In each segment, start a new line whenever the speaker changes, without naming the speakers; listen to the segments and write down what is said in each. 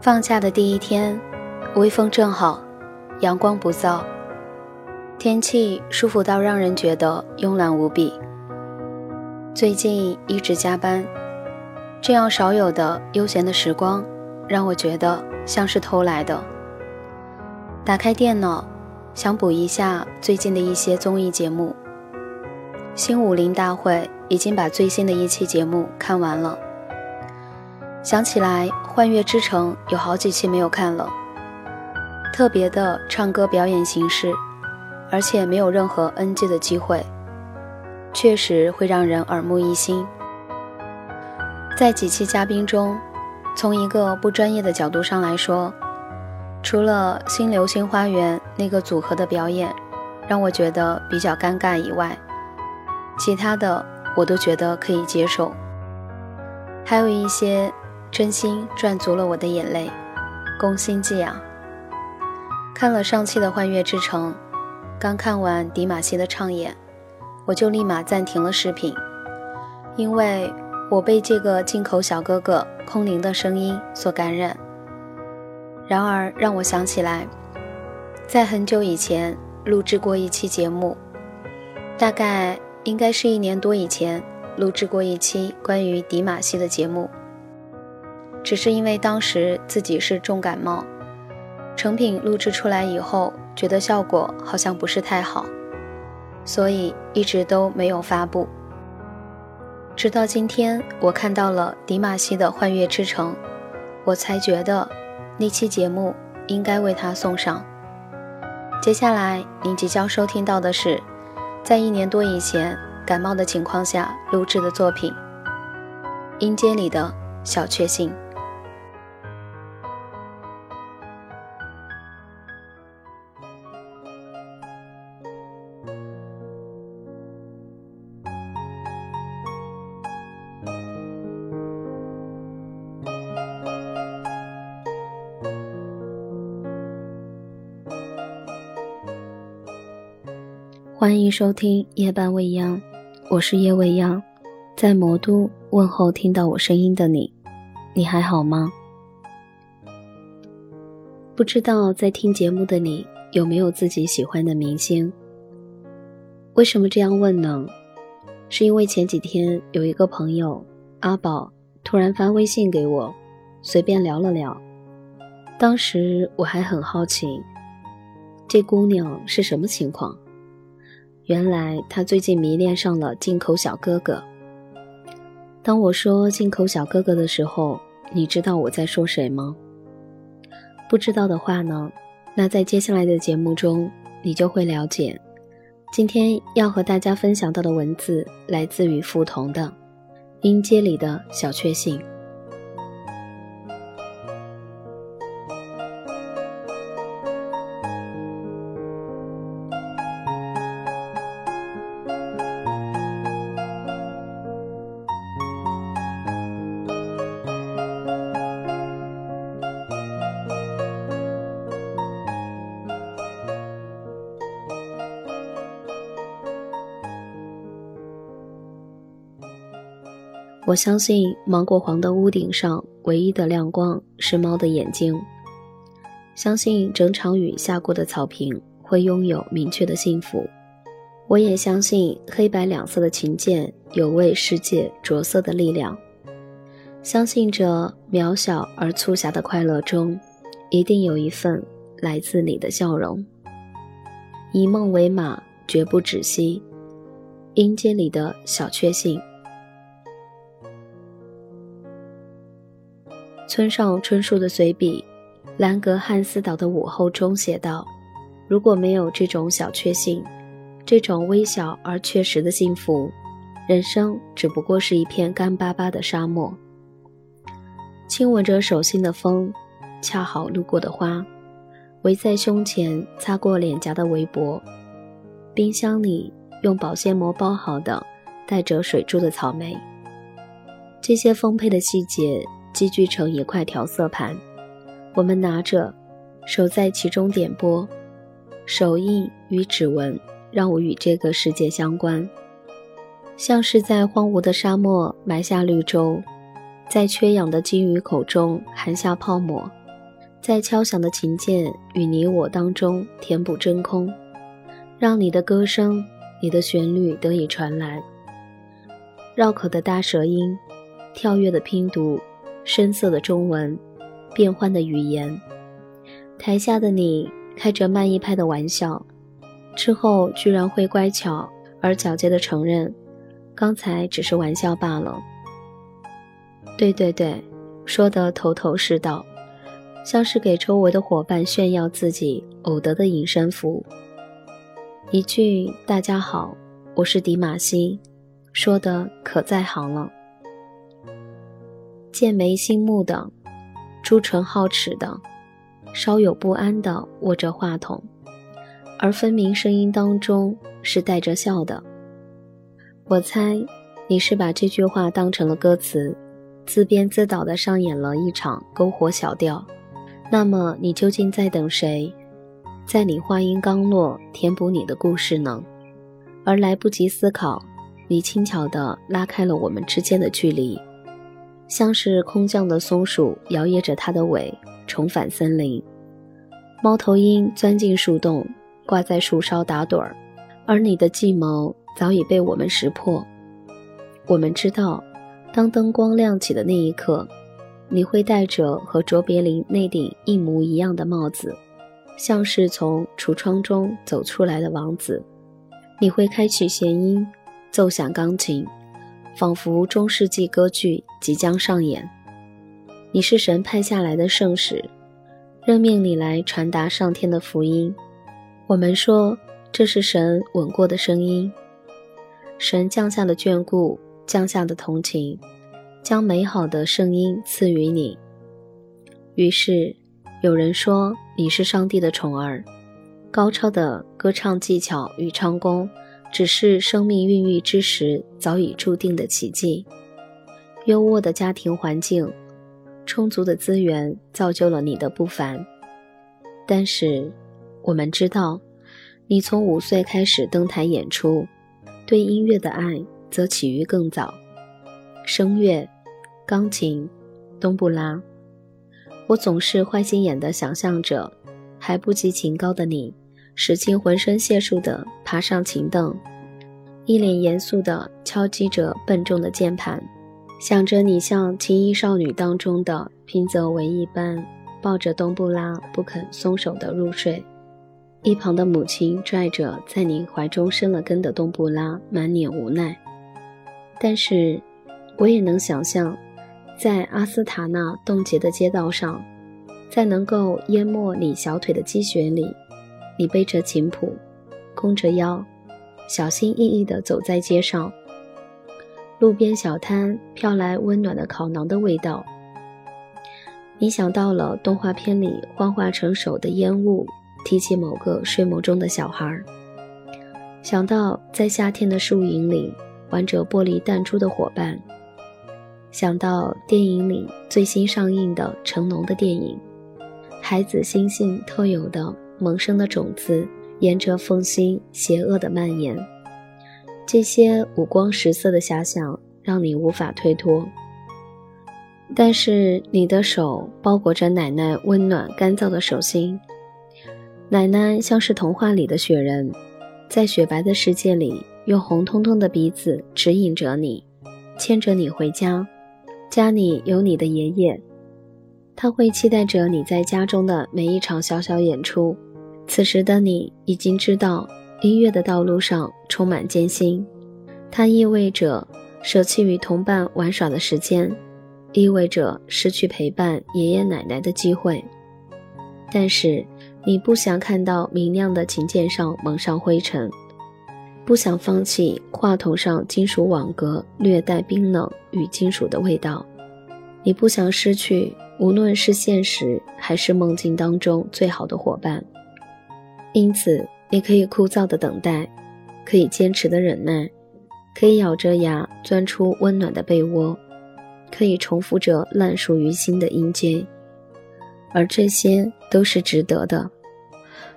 放假的第一天，微风正好，阳光不燥，天气舒服到让人觉得慵懒无比。最近一直加班，这样少有的悠闲的时光，让我觉得像是偷来的。打开电脑，想补一下最近的一些综艺节目。新武林大会已经把最新的一期节目看完了。想起来，《幻乐之城》有好几期没有看了。特别的唱歌表演形式，而且没有任何 NG 的机会，确实会让人耳目一新。在几期嘉宾中，从一个不专业的角度上来说，除了《新流星花园》那个组合的表演让我觉得比较尴尬以外，其他的我都觉得可以接受。还有一些。真心赚足了我的眼泪，攻心计啊！看了上期的《幻乐之城》，刚看完迪玛希的唱演，我就立马暂停了视频，因为我被这个进口小哥哥空灵的声音所感染。然而让我想起来，在很久以前录制过一期节目，大概应该是一年多以前录制过一期关于迪玛希的节目。只是因为当时自己是重感冒，成品录制出来以后，觉得效果好像不是太好，所以一直都没有发布。直到今天，我看到了迪玛希的《幻乐之城》，我才觉得那期节目应该为他送上。接下来您即将收听到的是，在一年多以前感冒的情况下录制的作品《音阶里的小确幸》。欢迎收听夜半未央，我是夜未央，在魔都问候听到我声音的你，你还好吗？不知道在听节目的你有没有自己喜欢的明星？为什么这样问呢？是因为前几天有一个朋友阿宝突然发微信给我，随便聊了聊，当时我还很好奇，这姑娘是什么情况？原来他最近迷恋上了进口小哥哥。当我说进口小哥哥的时候，你知道我在说谁吗？不知道的话呢，那在接下来的节目中，你就会了解。今天要和大家分享到的文字来自于付彤的《音阶里的小确幸》。我相信芒果黄的屋顶上唯一的亮光是猫的眼睛。相信整场雨下过的草坪会拥有明确的幸福。我也相信黑白两色的琴键有为世界着色的力量。相信着渺小而粗狭的快乐中，一定有一份来自你的笑容。以梦为马，绝不止息。音阶里的小确幸。村上春树的随笔《兰格汉斯岛的午后》中写道：“如果没有这种小确幸，这种微小而确实的幸福，人生只不过是一片干巴巴的沙漠。”亲吻着手心的风，恰好路过的花，围在胸前擦过脸颊的围脖，冰箱里用保鲜膜包好的带着水珠的草莓，这些丰沛的细节。积聚成一块调色盘，我们拿着，手在其中点拨，手印与指纹让我与这个世界相关，像是在荒芜的沙漠埋下绿洲，在缺氧的鲸鱼口中含下泡沫，在敲响的琴键与你我当中填补真空，让你的歌声、你的旋律得以传来。绕口的大舌音，跳跃的拼读，深色的中文，变换的语言。台下的你开着慢一拍的玩笑，之后居然会乖巧而皎洁的承认，刚才只是玩笑罢了。对对对，说得头头是道，像是给周围的伙伴炫耀自己偶得的隐身符。一句“大家好，我是迪玛希”。说的可在行了，剑眉星目的，朱唇皓齿的，稍有不安的握着话筒，而分明声音当中是带着笑的。我猜你是把这句话当成了歌词，自编自导的上演了一场篝火小调。那么你究竟在等谁，在你话音刚落填补你的故事呢？而来不及思考。你轻巧地拉开了我们之间的距离，像是空降的松鼠摇曳着它的尾，重返森林。猫头鹰钻进树洞，挂在树梢打盹儿，而你的计谋早已被我们识破。我们知道，当灯光亮起的那一刻，你会戴着和卓别林那顶一模一样的帽子，像是从橱窗中走出来的王子。你会开启弦音。奏响钢琴，仿佛中世纪歌剧即将上演。你是神派下来的圣使，任命你来传达上天的福音。我们说这是神吻过的声音，神降下的眷顾，降下的同情，将美好的声音赐予你。于是有人说你是上帝的宠儿，高超的歌唱技巧与唱功。只是生命孕育之时早已注定的奇迹。优渥的家庭环境，充足的资源造就了你的不凡。但是，我们知道，你从五岁开始登台演出，对音乐的爱则起于更早。声乐、钢琴、冬不拉，我总是坏心眼地想象着，还不及琴高的你。使劲浑身解数地爬上琴凳，一脸严肃地敲击着笨重的键盘，想着你像《青衣少女》当中的平泽唯一般抱着冬布拉不肯松手的入睡。一旁的母亲拽着在你怀中生了根的冬布拉，满脸无奈。但是，我也能想象，在阿斯塔纳冻结的街道上，在能够淹没你小腿的积雪里。你背着琴谱，弓着腰，小心翼翼地走在街上。路边小摊飘来温暖的烤馕的味道。你想到了动画片里幻化成手的烟雾，提起某个睡梦中的小孩。想到在夏天的树影里玩着玻璃弹珠的伙伴。想到电影里最新上映的成龙的电影，孩子心性特有的。萌生的种子沿着缝隙邪恶的蔓延，这些五光十色的遐想让你无法推脱。但是你的手包裹着奶奶温暖干燥的手心，奶奶像是童话里的雪人，在雪白的世界里用红彤彤的鼻子指引着你，牵着你回家。家里有你的爷爷，他会期待着你在家中的每一场小小演出。此时的你已经知道，音乐的道路上充满艰辛，它意味着舍弃与同伴玩耍的时间，意味着失去陪伴爷爷奶奶的机会。但是，你不想看到明亮的琴键上蒙上灰尘，不想放弃话筒上金属网格略带冰冷与金属的味道，你不想失去无论是现实还是梦境当中最好的伙伴。因此，你可以枯燥的等待，可以坚持的忍耐，可以咬着牙钻出温暖的被窝，可以重复着烂熟于心的音阶，而这些都是值得的。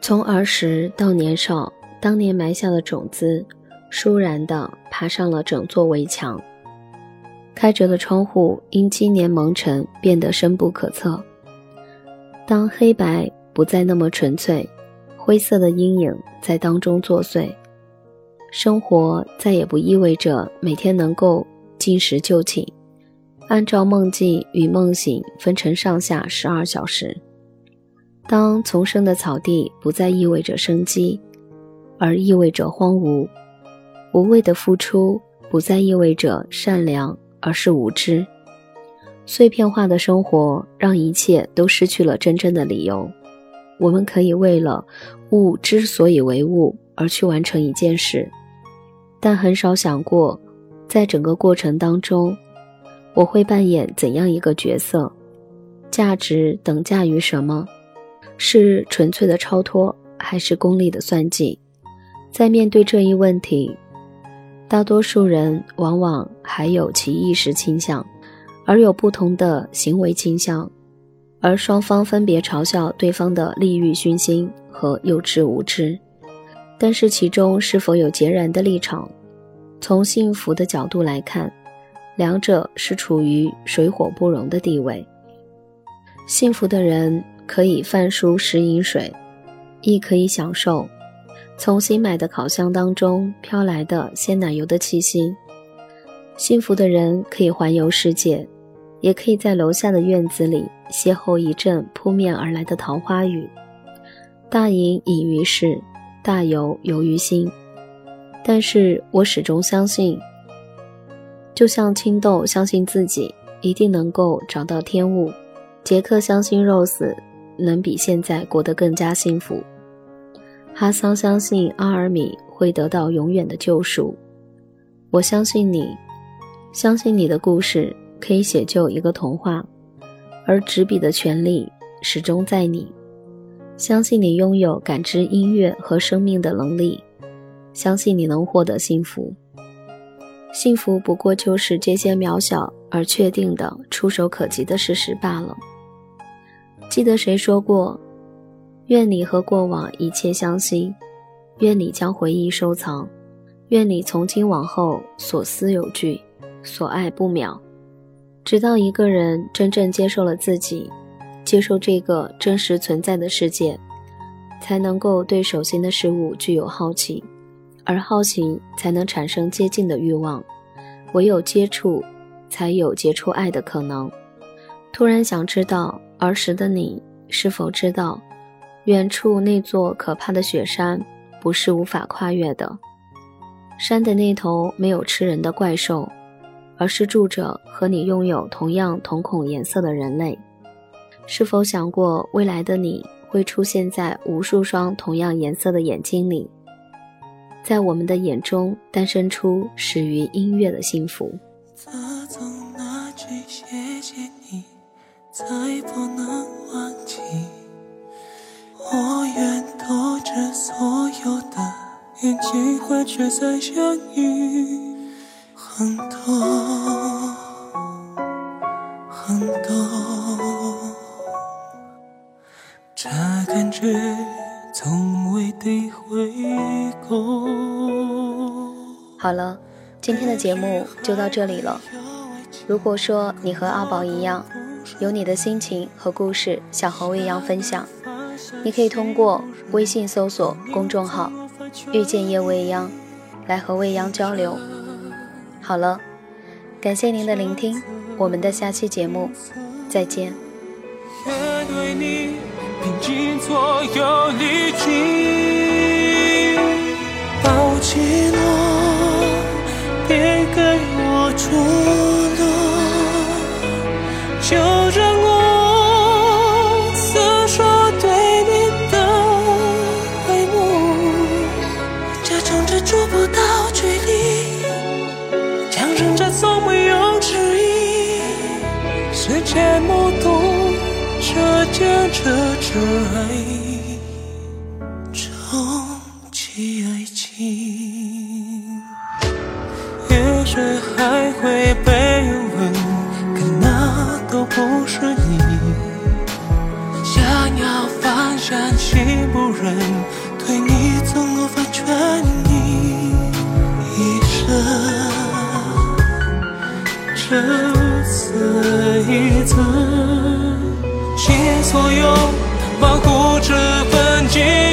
从儿时到年少，当年埋下的种子，倏然地爬上了整座围墙。开着的窗户因今年蒙尘变得深不可测。当黑白不再那么纯粹，灰色的阴影在当中作祟，生活再也不意味着每天能够进食就寝，按照梦境与梦醒分成上下十二小时。当丛生的草地不再意味着生机，而意味着荒芜；无谓的付出不再意味着善良，而是无知。碎片化的生活让一切都失去了真正的理由。我们可以为了物之所以为物而去完成一件事，但很少想过，在整个过程当中，我会扮演怎样一个角色？价值等价于什么？是纯粹的超脱，还是功利的算计？在面对这一问题，大多数人往往还有其意识倾向。而有不同的行为倾向，而双方分别嘲笑对方的利欲熏心和幼稚无知，但是其中是否有截然的立场？从幸福的角度来看，两者是处于水火不容的地位。幸福的人可以饭蔬食饮水，亦可以享受从新买的烤箱当中飘来的鲜奶油的气息。幸福的人可以环游世界。也可以在楼下的院子里邂逅一阵扑面而来的桃花雨，大隐隐于市，大游游于心。但是我始终相信，就像青豆相信自己一定能够找到天物，杰克相信 Rose 能比现在过得更加幸福，哈桑相信阿尔米会得到永远的救赎。我相信你，相信你的故事。可以写就一个童话，而执笔的权利始终在你。相信你拥有感知音乐和生命的能力，相信你能获得幸福。幸福不过就是这些渺小而确定的、触手可及的事实罢了。记得谁说过：“愿你和过往一切相惜，愿你将回忆收藏，愿你从今往后所思有据，所爱不渺。”直到一个人真正接受了自己，接受这个真实存在的世界，才能够对手心的事物具有好奇，而好奇才能产生接近的欲望，唯有接触，才有结出爱的可能。突然想知道儿时的你是否知道，远处那座可怕的雪山不是无法跨越的，山的那头没有吃人的怪兽。而是住着和你拥有同样瞳孔颜色的人类。是否想过，未来的你会出现在无数双同样颜色的眼睛里，在我们的眼中诞生出始于音乐的幸福。
我愿躲着所有的眼睛，会却再相遇。很多很多，这感觉从未体会过。
好了，今天的节目就到这里了。如果说你和阿宝一样，有你的心情和故事想和未央分享，你可以通过微信搜索公众号“遇见叶未央”来和未央交流。好了，感谢您的聆听，我们的下期节目再见。
却对你拼尽所有力气，抱紧我别给我出路，就让我诉说对你的爱慕，假装着触不到距离。世界目睹这件这这爱，重启爱情。也许还会被问，可那都不是你。想要放下心不忍，对你总无法全意一生。这一次，请所有保护这份情。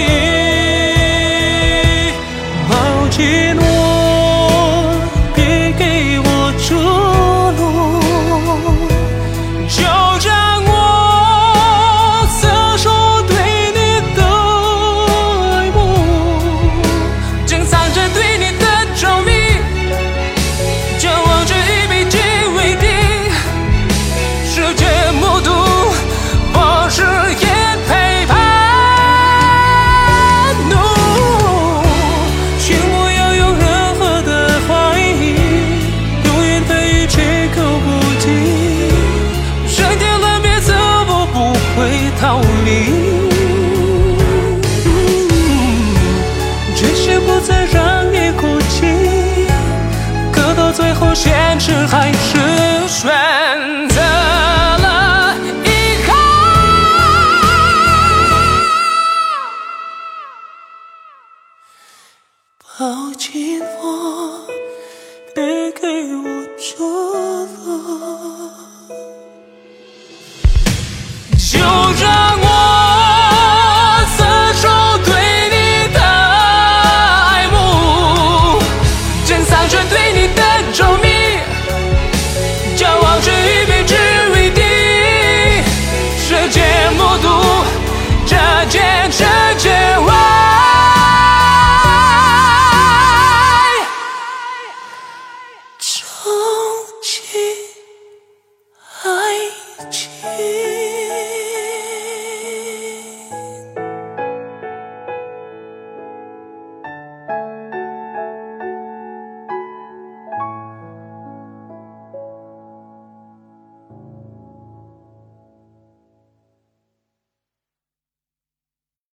孤独这句这句